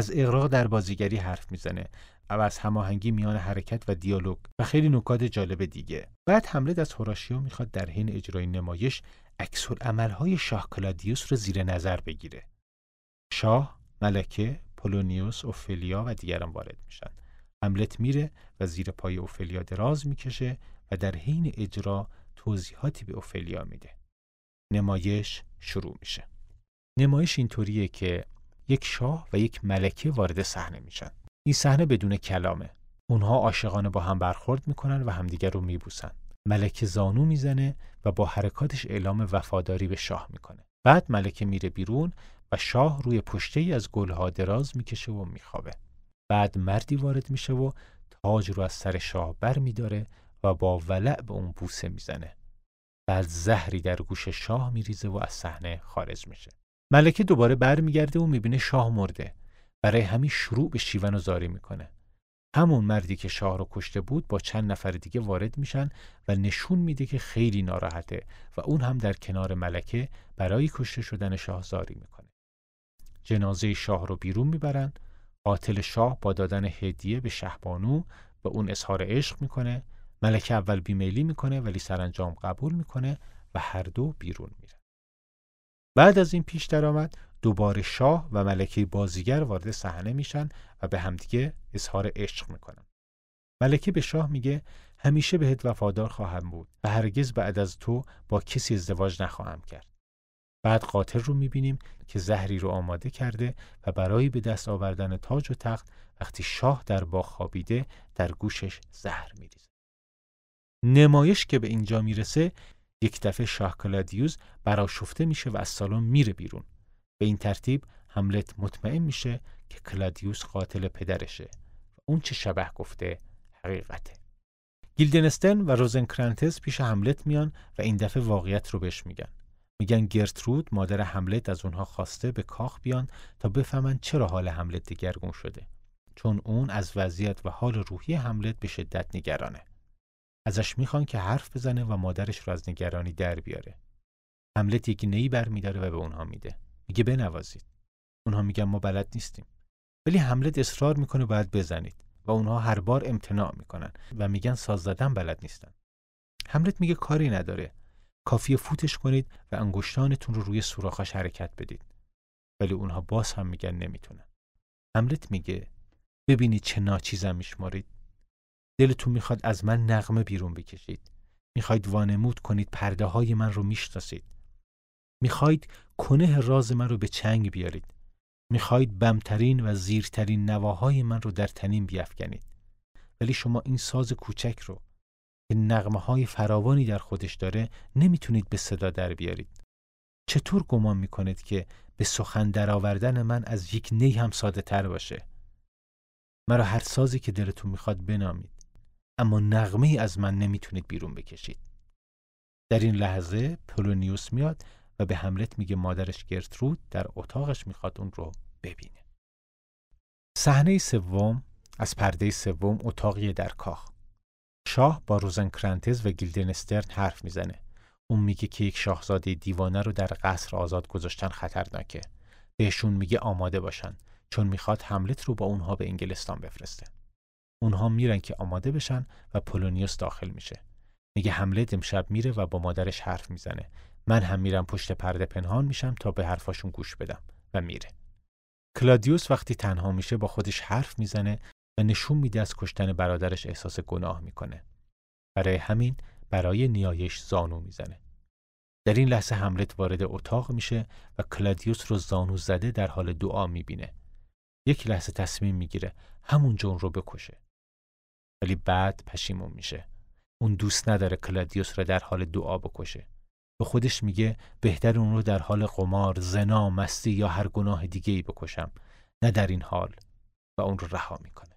از اغراق در بازیگری حرف می‌زنه و از هماهنگی میان حرکت و دیالوگ و خیلی نکات جالب دیگه. بعد حمله از هوراشیو می‌خواد در حین اجرای نمایش عملهای شاه کلادیوس رو زیر نظر بگیره. شاه ملکه پولونیوس اوفلیا و دیگران وارد میشن. حملت میره و زیر پای اوفلیا دراز می‌کشه و در حین اجرا توضیحاتی به اوفلیا میده. نمایش شروع میشه. نمایش اینطوریه که یک شاه و یک ملکه وارد صحنه میشن. این صحنه بدون کلامه. اونها عاشقانه با هم برخورد می‌کنن و همدیگر رو میبوسن. ملکه زانو می‌زنه و با حرکاتش اعلام وفاداری به شاه می‌کنه. بعد ملکه میره بیرون و شاه روی پشته ای از گلها دراز می‌کشه و میخوابه. بعد مردی وارد میشه و تاج رو از سر شاه بر میداره و با ولع به اون بوسه می‌زنه. بعد زهری در گوش شاه میریزه و از صحنه خارج میشه. ملکه دوباره برمیگرده و می‌بینه شاه مرده. برای همین شروع به شیون و زاری می‌کنه. همون مردی که شاه رو کشته بود با چند نفر دیگه وارد میشن و نشون میده که خیلی ناراحته و اون هم در کنار ملکه برای کشته شدن شاه زاری می‌کنه. جنازه شاه رو بیرون می‌برن. قاتل شاه با دادن هدیه به شهبانو به اون اظهار عشق می‌کنه. ملکه اول بیمیلی می‌کنه ولی سرانجام قبول می‌کنه و هر دو بیرون بعد از این پیش درآمد دوباره شاه و ملکه بازیگر وارد صحنه میشن و به همدیگه اظهار عشق می‌کنن ملکه به شاه میگه همیشه بهت وفادار خواهم بود و هرگز بعد از تو با کسی ازدواج نخواهم کرد بعد قاتل رو می‌بینیم که زهری رو آماده کرده و برای به دست آوردن تاج و تخت وقتی شاه در باغ خوابیده در گوشش زهر میریزه. نمایش که به اینجا می‌رسه یک دفعه شاه کلادیوس براشفته میشه و از سالن میره بیرون. به این ترتیب حملت مطمئن میشه که کلادیوس قاتل پدرشه و اون چه شبه گفته حقیقته. گیلدنستن و روزنکرانتس پیش حملت میان و این دفعه واقعیت رو بهش میگن. میگن گرترود مادر حملت از اونها خواسته به کاخ بیان تا بفهمن چرا حال حملت دگرگون شده. چون اون از وضعیت و حال روحی حملت به شدت نگرانه. ازش می‌خوان که حرف بزنه و مادرش رو از نگرانی در بیاره. حملت یک نی بر میداره و به اونها میده. میگه بنوازید. اونها میگن ما بلد نیستیم. ولی حملت اصرار می‌کنه باید بزنید و اونها هر بار امتناع می‌کنن و میگن ساز زدن بلد نیستن. حملت میگه کاری نداره. کافی فوتش کنید و انگشتانتون رو روی سوراخاش حرکت بدید. ولی اونها باز هم میگن نمی‌تونن. حملت میگه ببینید چه ناچیزم میشمارید. دلتون می‌خواد از من نغمه بیرون بکشید. می‌خواید وانمود کنید پرده های من رو می‌شناسید. می‌خواید کنه راز من رو به چنگ بیارید. می‌خواید بمترین و زیرترین نواهای من رو در تنین بیافکنید. ولی شما این ساز کوچک رو که نغمه های فراوانی در خودش داره نمی‌تونید به صدا در بیارید. چطور گمان می‌کنید که به سخن درآوردن من از یک نی هم ساده تر باشه؟ مرا هر سازی که دلتون می‌خواد بنامید. اما نغمه ای از من نمی‌تونید بیرون بکشید. در این لحظه پولونیوس میاد و به حملت میگه مادرش گرترود در اتاقش می‌خواد اون رو ببینه. صحنه سوم از پرده سوم اتاقی در کاخ. شاه با روزنکرانتز و گیلدنسترن حرف می‌زنه. اون میگه که یک شاهزاده دیوانه رو در قصر آزاد گذاشتن خطرناکه. بهشون میگه آماده باشن چون می‌خواد حملت رو با اونها به انگلستان بفرسته. اونها میرن که آماده بشن و پولونیوس داخل میشه. میگه حملت امشب میره و با مادرش حرف می‌زنه. من هم میرم پشت پرده پنهان میشم تا به حرفاشون گوش بدم و میره. کلادیوس وقتی تنها میشه با خودش حرف می‌زنه و نشون میده از کشتن برادرش احساس گناه می‌کنه. برای همین برای نیایش زانو می‌زنه. در این لحظه حملت وارد اتاق میشه و کلادیوس رو زانو زده در حال دعا می‌بینه. یک لحظه تصمیم می‌گیره همون‌جا اون رو بکشه. ولی بعد پشیمون میشه. اون دوست نداره کلادیوس رو در حال دعا بکشه. به خودش میگه بهتره اون رو در حال قمار، زنا، مستی یا هر گناه دیگه ای بکشم نه در این حال و اون رو رها می‌کنه.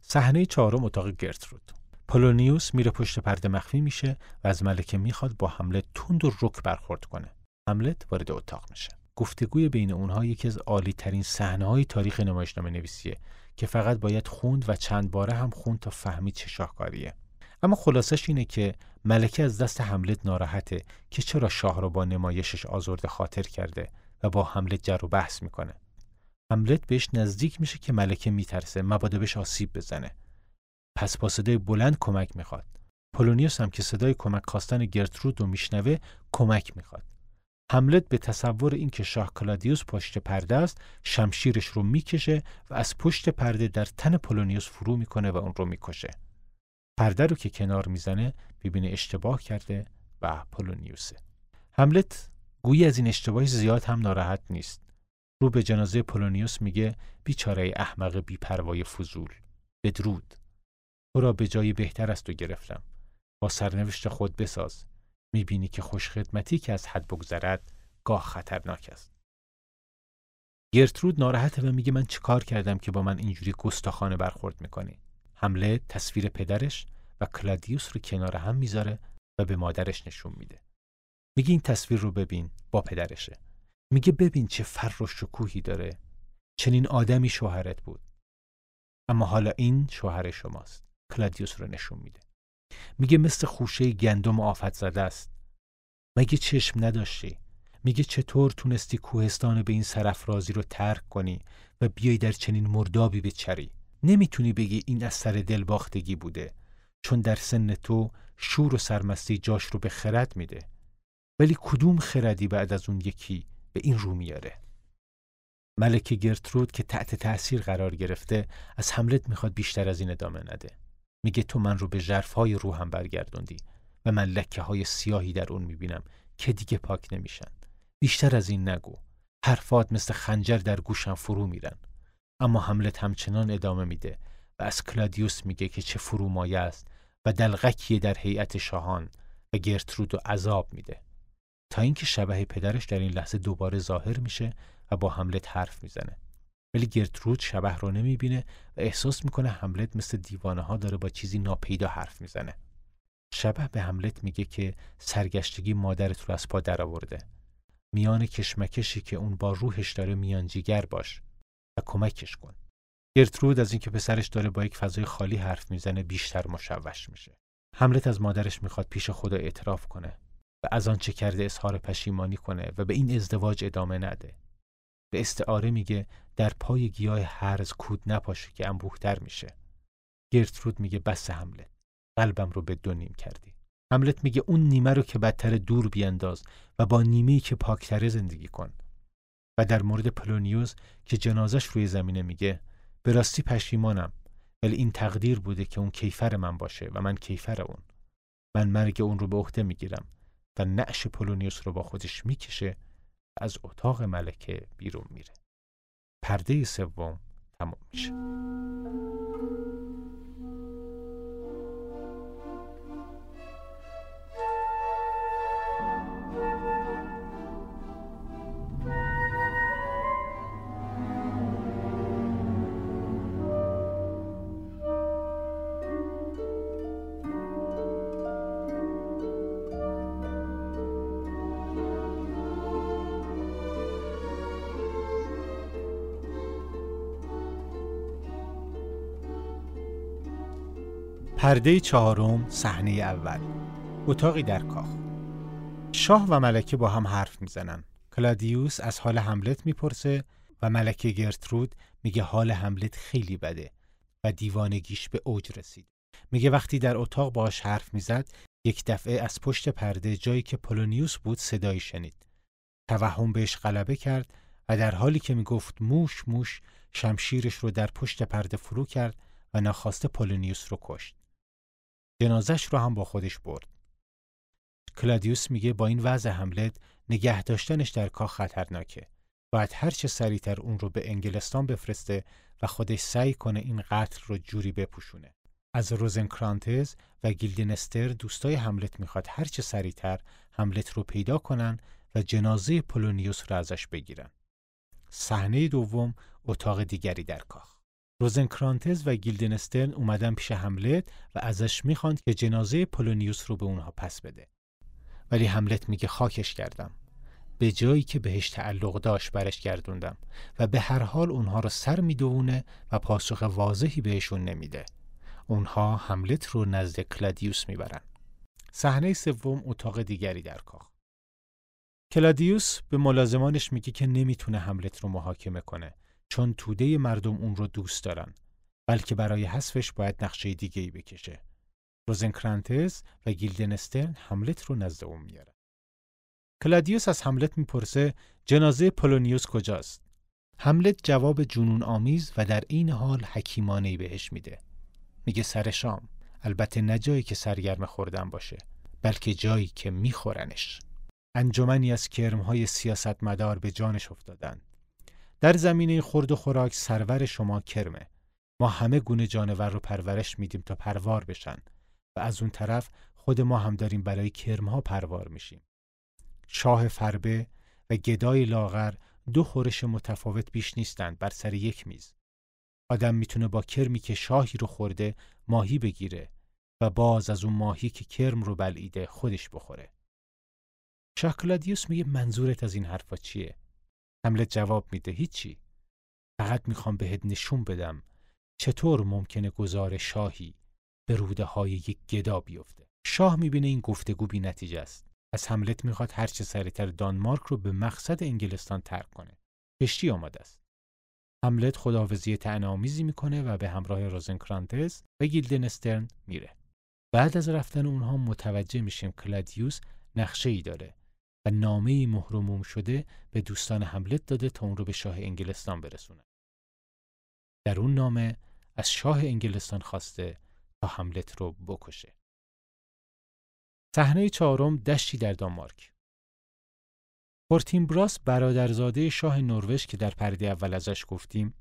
صحنه چهارم اتاق گرترود. پولونیوس میره پشت پرده مخفی میشه و از ملکه می‌خواد با حملت تند و رک برخورد کنه. حملت وارد اتاق میشه. گفتگوی بین اونها یکی از عالی ترین صحنه های تاریخ نمایشنامه نویسیه که فقط باید خوند و چند باره هم خوند تا فهمید چه شاهکاریه. اما خلاصش اینه که ملکه از دست حملت ناراحته که چرا شاه را با نمایشش آزرده خاطر کرده و با حملت جر و بحث می‌کنه. حملت بهش نزدیک میشه که ملکه میترسه مبادا بهش آسیب بزنه. پس با صدای بلند کمک می‌خواد. پولونیوس هم که صدای کمک خواستن گرترود رو میشنوه کمک می‌خواد. هملت به تصور اینکه شاه کلادیوس پشت پرده است شمشیرش رو می‌کشه و از پشت پرده در تن پولونیوس فرو می‌کنه و اون رو می‌کشه. پرده رو که کنار می‌زنه می‌بینه اشتباه کرده و پولونیوسه. هملت گویی از این اشتباه زیاد هم ناراحت نیست. رو به جنازه پولونیوس میگه بیچاره احمق بیپروای فضول. بدرود. تو را به جایی بهتر از تو گرفتم. با سرنوشت خود بساز. می‌بینی که خوشخدمتی که از حد بگذرد گاه خطرناک است. گرترود ناراحته و میگه من چیکار کردم که با من اینجوری گستاخانه برخورد می‌کنی؟ حمله تصویر پدرش و کلادیوس رو کنار هم می‌ذاره و به مادرش نشون میده. میگه این تصویر رو ببین با پدرشه. میگه ببین چه فر و شکوهی داره. چنین آدمی شوهرت بود. اما حالا این شوهر شماست. کلادیوس رو نشون میده. میگه مثل خوشه گندم آفت زده است. مگه چشم نداشتی؟ میگه چطور تونستی کوهستان به این سرفرازی رو ترک کنی و بیای در چنین مردابی بچری؟ نمی‌تونی بگی این از سر دلباختگی بوده چون در سن تو شور و سرمستی جاش رو به خرد میده ولی کدوم خردی بعد از اون یکی به این رو میاره ملکه گرترود که تحت تأثیر قرار گرفته از حملت می‌خواد بیشتر از این ادامه نده میگه تو من رو به ژرفهای روحم برگردوندی و من لکه های سیاهی در اون می‌بینم که دیگه پاک نمیشن. بیشتر از این نگو. حرفات مثل خنجر در گوشم فرو میرن. اما حملت همچنان ادامه میده و از کلادیوس میگه که چه فرومایه است و دلغکیه در هیئت شاهان و گرترود و عذاب میده. تا اینکه شبه پدرش در این لحظه دوباره ظاهر میشه و با حملت حرف می‌زنه. ولی گرترود شبه رو نمی‌بینه و احساس می‌کنه حملت مثل دیوانه ها داره با چیزی ناپیدا حرف می‌زنه. شبه به حملت میگه که سرگشتگی مادرت رو از پا درآورده. میان کشمکشی که اون با روحش داره میانجیگر باش و کمکش کن. گرترود از اینکه پسرش داره با یک فضای خالی حرف می‌زنه بیشتر مشوش میشه. حملت از مادرش می‌خواد پیش خدا اعتراف کنه و از آنچه کرده اظهار پشیمانی کنه و به این ازدواج ادامه نده. به استعاره میگه در پای گیاه هرز کود نپاشه که انبوهتر میشه. گرترود میگه بس حملت قلبم رو به دو نیم کردی. حملت میگه اون نیمه رو که بدتر دور بیانداز و با نیمه که پاکتره زندگی کن. و در مورد پلونیوس که جنازش روی زمینه میگه به راستی پشیمانم ولی این تقدیر بوده که اون کیفر من باشه و من کیفر اون. من مرگ اون رو به عهده می‌گیرم و نعش پولونیوس رو با خودش می‌کشه از اتاق ملکه بیرون میره. پرده سوم تمام میشه. پرده چهارم صحنه اول. اتاقی در کاخ. شاه و ملکه با هم حرف می‌زنن. کلادیوس از حال حملت می‌پرسه و ملکه گرترود میگه حال حملت خیلی بده و دیوانگیش به اوج رسید. میگه وقتی در اتاق باش حرف می‌زد یک دفعه از پشت پرده جایی که پولونیوس بود صدایی شنید. توهم بهش غلبه کرد و در حالی که می‌گفت موش موش شمشیرش رو در پشت پرده فرو کرد و ناخواسته پولونیوس رو کشت. جنازش رو هم با خودش برد. کلادیوس میگه با این وضع هملت نگه داشتنش در کاخ خطرناکه. باید هر چه سریعتر اون رو به انگلستان بفرسته و خودش سعی کنه این قتل رو جوری بپوشونه. از روزنکرانتز و گیلدنسترن دوستای هملت می‌خواد هر چه سریعتر هملت رو پیدا کنن و جنازه پولونیوس رو ازش بگیرن. صحنه دوم اتاق دیگری در کاخ. روزنکرانتز و گیلدنسترن اومدن پیش هملت و ازش می‌خوان که جنازه پولونیوس رو به اونها پس بده. ولی هملت میگه خاکش کردم. به جایی که بهش تعلق داشت برش گردوندم و به هر حال اونها رو سر میدوونه و پاسخ واضحی بهشون نمیده. اونها هملت رو نزد کلادیوس می‌برن. صحنه سوم اتاق دیگری در کاخ. کلادیوس به ملازمانش میگه که نمی‌تونه هملت رو محاکمه کنه چون توده مردم اون رو دوست دارن بلکه برای حذفش باید نقشه دیگه ای بکشه. روزنکرانتز و گیلدنسترن هملت رو نزد اون میارن. کلادیوس از هملت می‌پرسه جنازه پولونیوس کجاست؟ هملت جواب جنون آمیز و در عین حال حکیمانه بهش میده. میگه سر شام. البته نه جایی که سرگرم خوردن باشه بلکه جایی که میخورنش. انجمنی از کرمهای سیاستمدار به جانش افتادند. در زمینه خورد و خوراک سرور شما کرمه. ما همه گونه جانور رو پرورش میدیم تا پروار بشن و از اون طرف خود ما هم داریم برای کرمها پروار میشیم. شاه فربه و گدای لاغر دو خورش متفاوت بیش نیستند بر سر یک میز. آدم می‌تونه با کرمی که شاهی رو خورده ماهی بگیره و باز از اون ماهی که کرم رو بلعیده خودش بخوره. شاکلادیوس میگه منظورت از این حرفا چیه؟ حملت جواب میده. هیچی. فقط می‌خوام بهت نشون بدم چطور ممکنه گذار شاهی به روده های یک گدا بیفته. شاه می‌بینه این گفتگو بی نتیجه است. از حملت می‌خواد هرچه سریعتر دانمارک رو به مقصد انگلستان ترک کنه. کشتی آماده است. هملت خداحافظی طنزآمیزی می‌کنه و به همراه روزنکرانتز و گیلدنسترن میره. بعد از رفتن اونها متوجه میشیم کلادیوس نقشه ای داره. و نامه مهر و موم شده به دوستان هملت داده تا اون رو به شاه انگلستان برسونه. در اون نامه از شاه انگلستان خواسته تا هملت رو بکشه. صحنه چهارم دشتی در دانمارک. فورتینبراس برادرزاده شاه نروژ که در پرده اول ازش گفتیم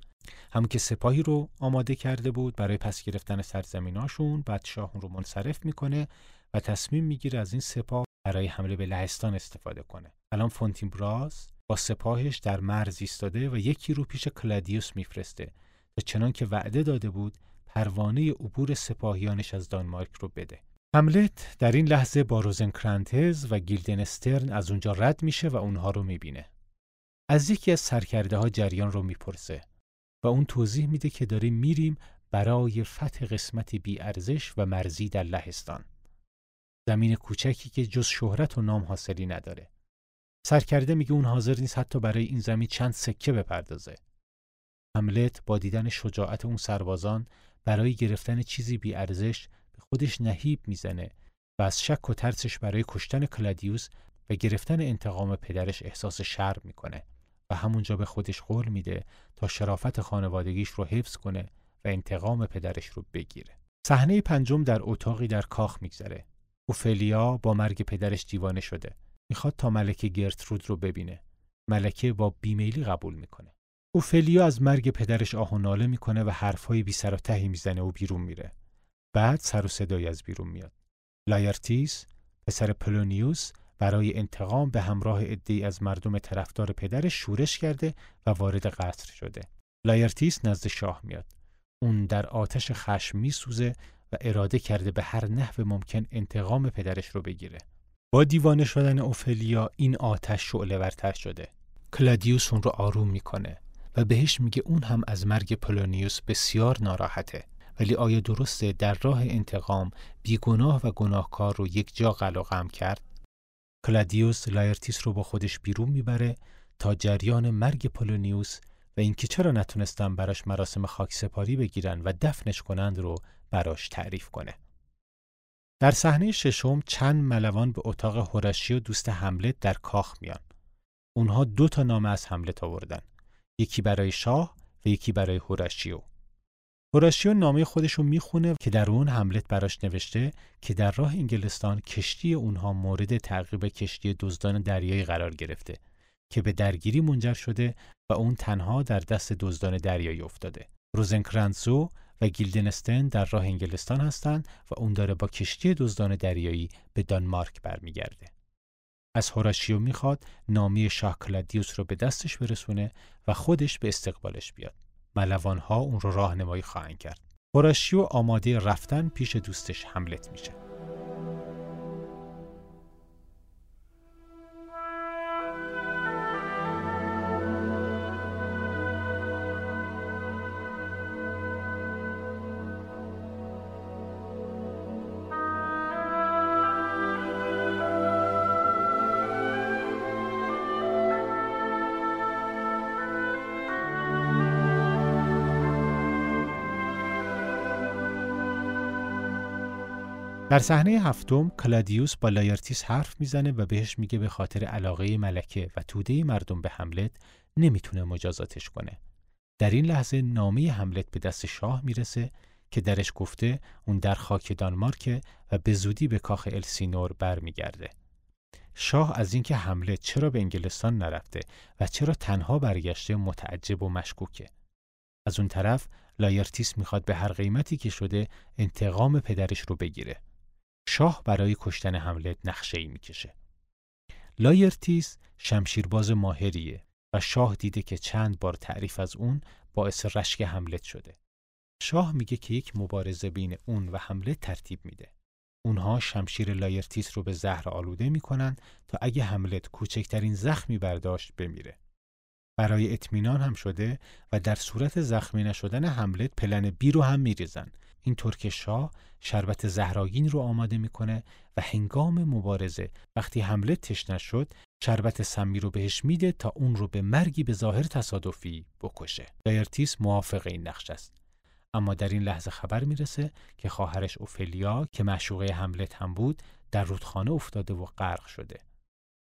هم که سپاهی رو آماده کرده بود برای پس گرفتن سرزمیناشون بعد شاه اون رو منصرف می‌کنه و تصمیم می‌گیره از این سپاه برای حمله به لهستان استفاده کنه. الان فورتینبراس با سپاهش در مرز ایستاده و یکی رو پیش کلادیوس میفرسته تا چنان که وعده داده بود پروانه عبور سپاهیانش از دانمارک رو بده. هملت در این لحظه با روزنکرانتز و گیلدنسترن از اونجا رد میشه و اونها رو می‌بینه. از یکی از سرکرده ها جریان رو می‌پرسه و اون توضیح میده که داریم میریم برای فتح قسمتی بی ارزش و مرزی در لهستان. زمین کوچکی که جز شهرت و نام حاصلی نداره. سرکرده میگه اون حاضر نیست حتی برای این زمین چند سکه بپردازه. حملت با دیدن شجاعت اون سربازان برای گرفتن چیزی بی ارزش به خودش نهیب می‌زنه و از شک و ترسش برای کشتن کلادیوس و گرفتن انتقام پدرش احساس شرم می‌کنه. و همونجا به خودش قول میده تا شرافت خانوادگیش رو حفظ کنه و انتقام پدرش رو بگیره. صحنه پنجم در اتاقی در کاخ میگذره. اوفلیا با مرگ پدرش دیوانه شده. می‌خواد تا ملکه گرترود رو ببینه. ملکه با بیمیلی قبول می‌کنه. اوفلیا از مرگ پدرش آه و ناله می‌کنه و حرفهای بی سر و تهی می‌زنه و بیرون میره. بعد سر و صدایی از بیرون میاد. لایرتیس پسر پولونیوس برای انتقام به همراه عده‌ای از مردم طرفدار پدرش شورش کرده و وارد قصر شده. لایرتیس نزد شاه میاد. اون در آتش خشم میسوزه و اراده کرده به هر نحو ممکن انتقام پدرش رو بگیره. با دیوانه شدن اوفلیا این آتش شعله‌ورتر شده. کلادیوس اون رو آروم می‌کنه و بهش میگه اون هم از مرگ پولونیوس بسیار ناراحته. ولی آیا درسته در راه انتقام بیگناه و گناهکار رو یک جا قلع و قمع کرد؟ کلادیوس لایرتیس رو با خودش بیرون می‌بره تا جریان مرگ پولونیوس و اینکه چرا نتونستن براش مراسم خاک سپاری بگیرن و دفنش کنند رو براش تعریف کنه. در صحنه ششم چند ملوان به اتاق و دوست هملت در کاخ میان. اونها دو تا نامه از حملت آوردن. یکی برای شاه و یکی برای هورشیو. هوراشیو نامه خودش رو می‌خونه که در اون حملت براش نوشته که در راه انگلستان کشتی اونها مورد تعقیب کشتی دزدان دریایی قرار گرفته که به درگیری منجر شده و اون تنها در دست دزدان دریایی افتاده. روزنکرانزو و گیلدنستن در راه انگلستان هستند و اون داره با کشتی دزدان دریایی به دانمارک برمیگرده. از هوراشیو می‌خواد نامی شاه کلادیوس رو به دستش برسونه و خودش به استقبالش بیاد. ها اون رو راهنمایی خواهند کرد. هوراشیو آماده رفتن پیش دوستش حملت میشه. در صحنه هفتم کلادیوس با لایرتیس حرف می‌زنه و بهش میگه به خاطر علاقه ملکه و توده مردم به هملت نمی‌تونه مجازاتش کنه. در این لحظه نامه هملت به دست شاه می‌رسه که درش گفته اون در خاک دانمارک و به زودی به کاخ السینور برمیگرده. شاه از اینکه هملت چرا به انگلستان نرفته و چرا تنها برگشته متعجب و مشکوکه. از اون طرف لایرتیس می‌خواد به هر قیمتی که شده انتقام پدرش رو بگیره. شاه برای کشتن هملت نقشه ای می‌کشه. لایرتیس شمشیرباز ماهریه و شاه دیده که چند بار تعریف از اون باعث رشک هملت شده. شاه میگه که یک مبارزه بین اون و هملت ترتیب میده. اونها شمشیر لایرتیس رو به زهر آلوده می‌کنن تا اگه هملت کوچکترین زخمی برداشت بمیره. برای اطمینان هم شده و در صورت زخمی نشدن حملت پلن بی رو هم میریزن اینطور که شاه شربت زهراگین رو آماده می‌کنه و هنگام مبارزه وقتی حمله تشنه شد شربت سمی رو بهش میده تا اون رو به مرگی به ظاهر تصادفی بکشه. دایرتیس موافق این نقش است. اما در این لحظه خبر می‌رسه که خواهرش اوفلیا که معشوقه حملت هم بود در رودخانه افتاده و غرق شده.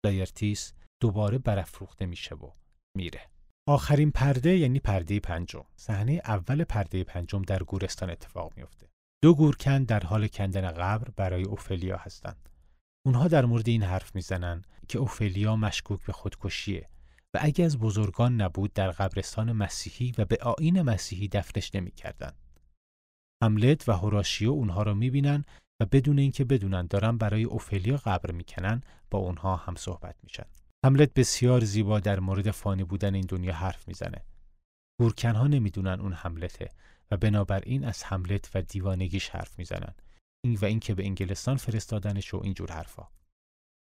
دایرتیس دوباره برافروخته میشه و میره. آخرین پرده یعنی پرده پنجم صحنه اول پرده پنجم در گورستان اتفاق میفته دو گورکن در حال کندن قبر برای اوفلیا هستند اونها در مورد این حرف می‌زنن که اوفلیا مشکوک به خودکشیه و اگه از بزرگان نبود در قبرستان مسیحی و به آین مسیحی دفنش نمی‌کردن. هملت و هوراشیو اونها رو می‌بینن و بدون اینکه بدونن دارن برای اوفلیا قبر می‌کنن با اونها هم صحبت میشن. هملت بسیار زیبا در مورد فانی بودن این دنیا حرف می‌زنه. گورکنها نمی‌دونن اون هملته و بنابراین از هملت و دیوانگیش حرف می‌زنن. این و اینکه به انگلستان فرستادنش و اینجور حرفا.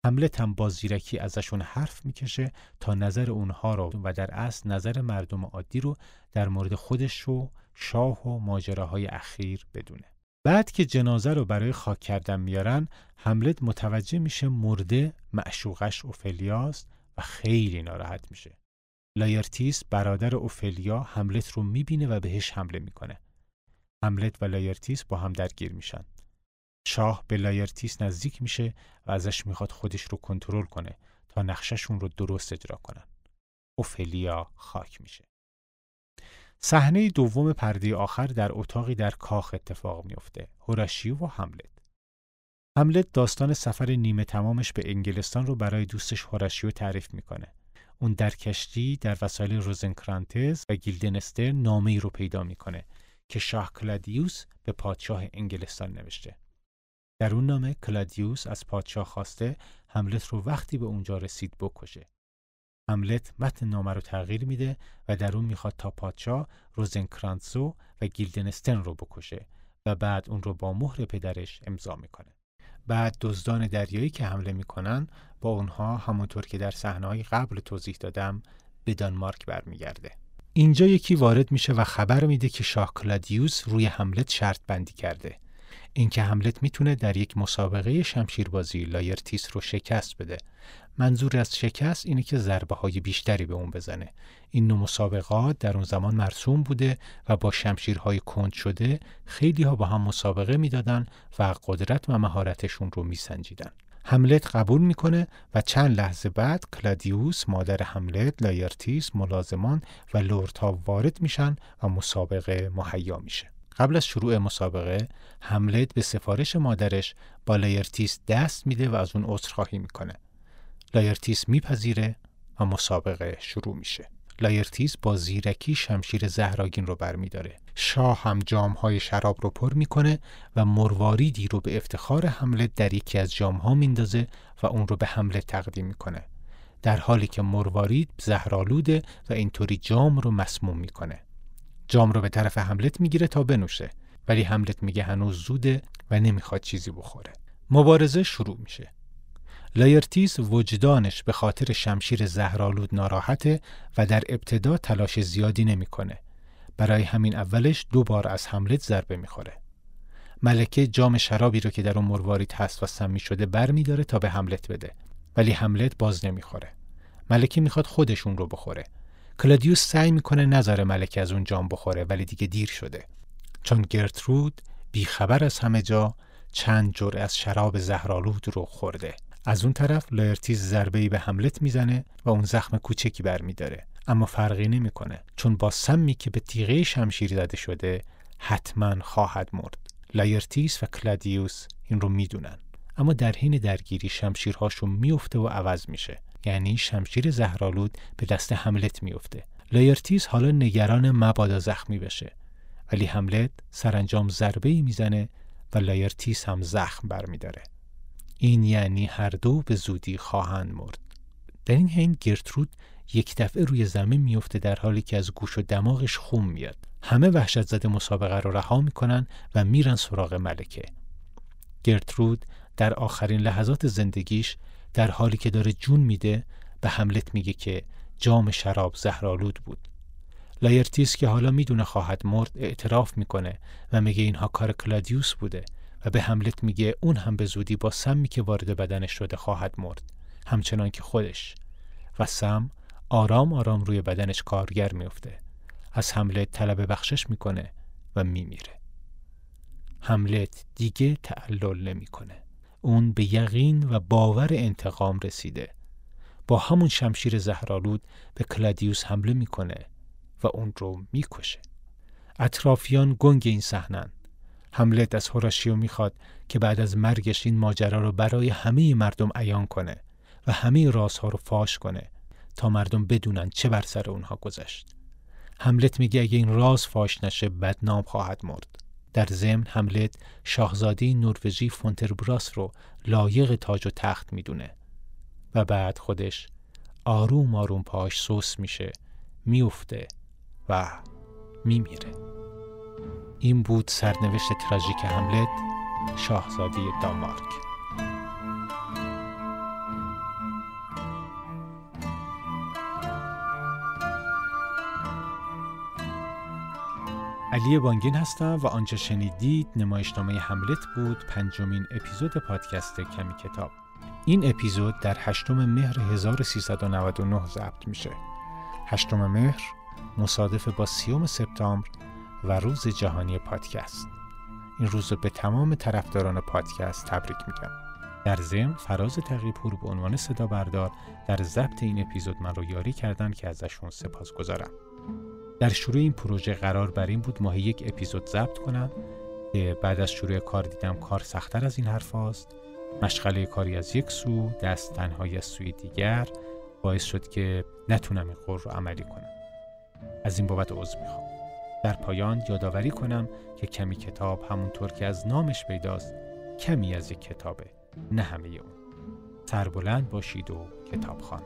حملت هم با زیرکی ازشون حرف می‌کشه تا نظر اونها رو و در اصل نظر مردم عادی رو در مورد خودش و شاه و ماجراهای اخیر بدونه. بعد که جنازه رو برای خاک کردن میارن هملت متوجه میشه مرده معشوقش اوفلیاست و خیلی ناراحت میشه. لایرتیس برادر اوفلیا هملت رو می‌بینه و بهش حمله می‌کنه. هملت و لایرتیس با هم درگیر میشن. شاه به لایرتیس نزدیک میشه و ازش می‌خواد خودش رو کنترل کنه تا نقشه‌شون رو درست اجرا کنن. اوفلیا خاک میشه. صحنه دوم پرده آخر در اتاقی در کاخ اتفاق میفته. هوراشیو و هملت. هملت داستان سفر نیمه تمامش به انگلستان رو برای دوستش هوراشیو تعریف می‌کنه. اون در کشتی در وسایل روزنکرانتز و گیلدنسترن نامه ای رو پیدا می‌کنه که شاه کلادیوس به پادشاه انگلستان نوشته. در اون نامه کلادیوس از پادشاه خواسته هملت رو وقتی به اونجا رسید بکشه. هملت متن نامه رو تغییر میده و در اون می‌خواد تا پادشاه روزنکرانتز و گیلدنسترن رو بکشه و بعد اون رو با مهر پدرش امضا می‌کنه. بعد دزدان دریایی که حمله می‌کنن با اونها همونطور که در صحنه‌های قبل توضیح دادم به دانمارک برمیگرده. اینجا یکی وارد میشه و خبر میده که شاه کلادیوس روی هملت شرط بندی کرده. اینکه هملت می‌تونه در یک مسابقه شمشیربازی لایرتیس رو شکست بده. منظور از شکست اینه که ضربه های بیشتری به اون بزنه. این نوع مسابقات در اون زمان مرسوم بوده و با شمشیرهای کند شده خیلی ها با هم مسابقه می‌دادن و قدرت و مهارتشون رو میسنجیدن. هملت قبول می‌کنه و چند لحظه بعد کلادیوس مادر هملت لایرتیس ملازمان و لردها وارد میشن و مسابقه مهیا میشه قبل از شروع مسابقه هملت به سفارش مادرش با لایرتیس دست میده و از اون عذرخواهی می‌کنه لایرتیس میپذیره و مسابقه شروع میشه. لایرتیس با زیرکی شمشیر زهرآگین رو برمیداره. شاه هم جامهای شراب رو پر می‌کنه و مرواریدی رو به افتخار هملت در یکی از جامها میندازه و اون رو به هملت تقدیم می‌کنه. در حالی که مروارید زهرآلوده و اینطوری جام رو مسموم می‌کنه. جام رو به طرف هملت می‌گیره تا بنوشه. ولی هملت میگه هنوز زوده و نمی‌خواد چیزی بخوره. مبارزه شروع میشه. لایرتیس وجدانش به خاطر شمشیر زهرآلود ناراحته و در ابتدا تلاش زیادی نمی‌کنه. برای همین اولش دو بار از هملت ضربه می‌خوره. ملکه جام شرابی رو که در اون مروارید هست و سمی شده بر میداره تا به هملت بده. ولی هملت باز نمی‌خوره. ملکه می‌خواد خودش اون رو بخوره. کلادیوس سعی می‌کنه نذاره ملکه از اون جام بخوره ولی دیگه دیر شده. چون گرترود بیخبر از همه جا چند جرعه از شراب زهرآلود رو خورده. از اون طرف لایرتیس ضربه‌ای به هملت می‌زنه و اون زخم کوچکی برمیداره. اما فرقی نمی‌کنه چون با سمی که به تیغه شمشیر زده شده حتما خواهد مرد. لایرتیس و کلادیوس این رو می‌دونن. اما در حین درگیری شمشیرهاشون میفته و عوض میشه. یعنی شمشیر زهرآلود به دست هملت میفته لایرتیس حالا نگرانه مبادا زخمی بشه. ولی هملت سرانجام ضربه ای می‌زنه و لایرتیس هم زخم برمیداره. این یعنی هر دو به زودی خواهند مرد. در این حین گرترود یک دفعه روی زمین میفته در حالی که از گوش و دماغش خون میاد. همه وحشت زده مسابقه رو رها می‌کنن و میرن سراغ ملکه. گرترود در آخرین لحظات زندگیش در حالی که داره جون میده به هملت میگه که جام شراب زهرالود بود. لایرتیس که حالا می‌دونه خواهد مرد اعتراف می‌کنه و میگه اینها کار کلادیوس بوده. و به هملت میگه اون هم به زودی با سمی که وارد بدنش شده خواهد مرد همچنان که خودش. و سم آرام آرام روی بدنش کارگر میفته از هملت طلب بخشش می‌کنه و میمیره. حملت دیگه تعلل نمی‌کنه. اون به یقین و باور انتقام رسیده. با همون شمشیر زهرالود به کلادیوس حمله می‌کنه و اون رو می‌کشه. اطرافیان گنگ این صحنن هملت از هوراشیو می‌خواد که بعد از مرگش این ماجرا رو برای همه مردم عیان کنه و همه رازها رو فاش کنه تا مردم بدونن چه بر سر اونها گذشت. هملت میگه اگه این راز فاش نشه بدنام خواهد مرد. در ضمن هملت شاهزاده نروژی فونتربراس رو لایق تاج و تخت می‌دونه و بعد خودش آروم آروم پاش سوس میشه میفته و میمیره این بود سرنوشت تراژیک هملت شاهزاده دانمارک. علی بانگین هستم و آنچه شنیدید نمایشنامه هملت بود پنجمین اپیزود پادکست کمی کتاب. این اپیزود در هشتم مهر 1399 ضبط میشه. هشتم مهر مصادف با سیوم سپتامبر و روز جهانی پادکست. این روز رو به تمام طرفداران پادکست تبریک میگم. در ضمن فراز تقیپور به عنوان صدا بردار در ضبط این اپیزود من رو یاری کردن که ازشون سپاس گذارم. در شروع این پروژه قرار بر این بود ماهی یک اپیزود ضبط کنم که بعد از شروع کار دیدم کار سختتر از این حرف هاست. مشغله کاری از یک سو دست تنهایی از سوی دیگر باعث شد که نتونم این قول رو عملی کنم. از این بابت عضو می‌خوام. در پایان یادآوری کنم که کمی کتاب همونطور که از نامش پیداست کمی از یک کتابه نه همه اون سربلند باشید و کتاب خان.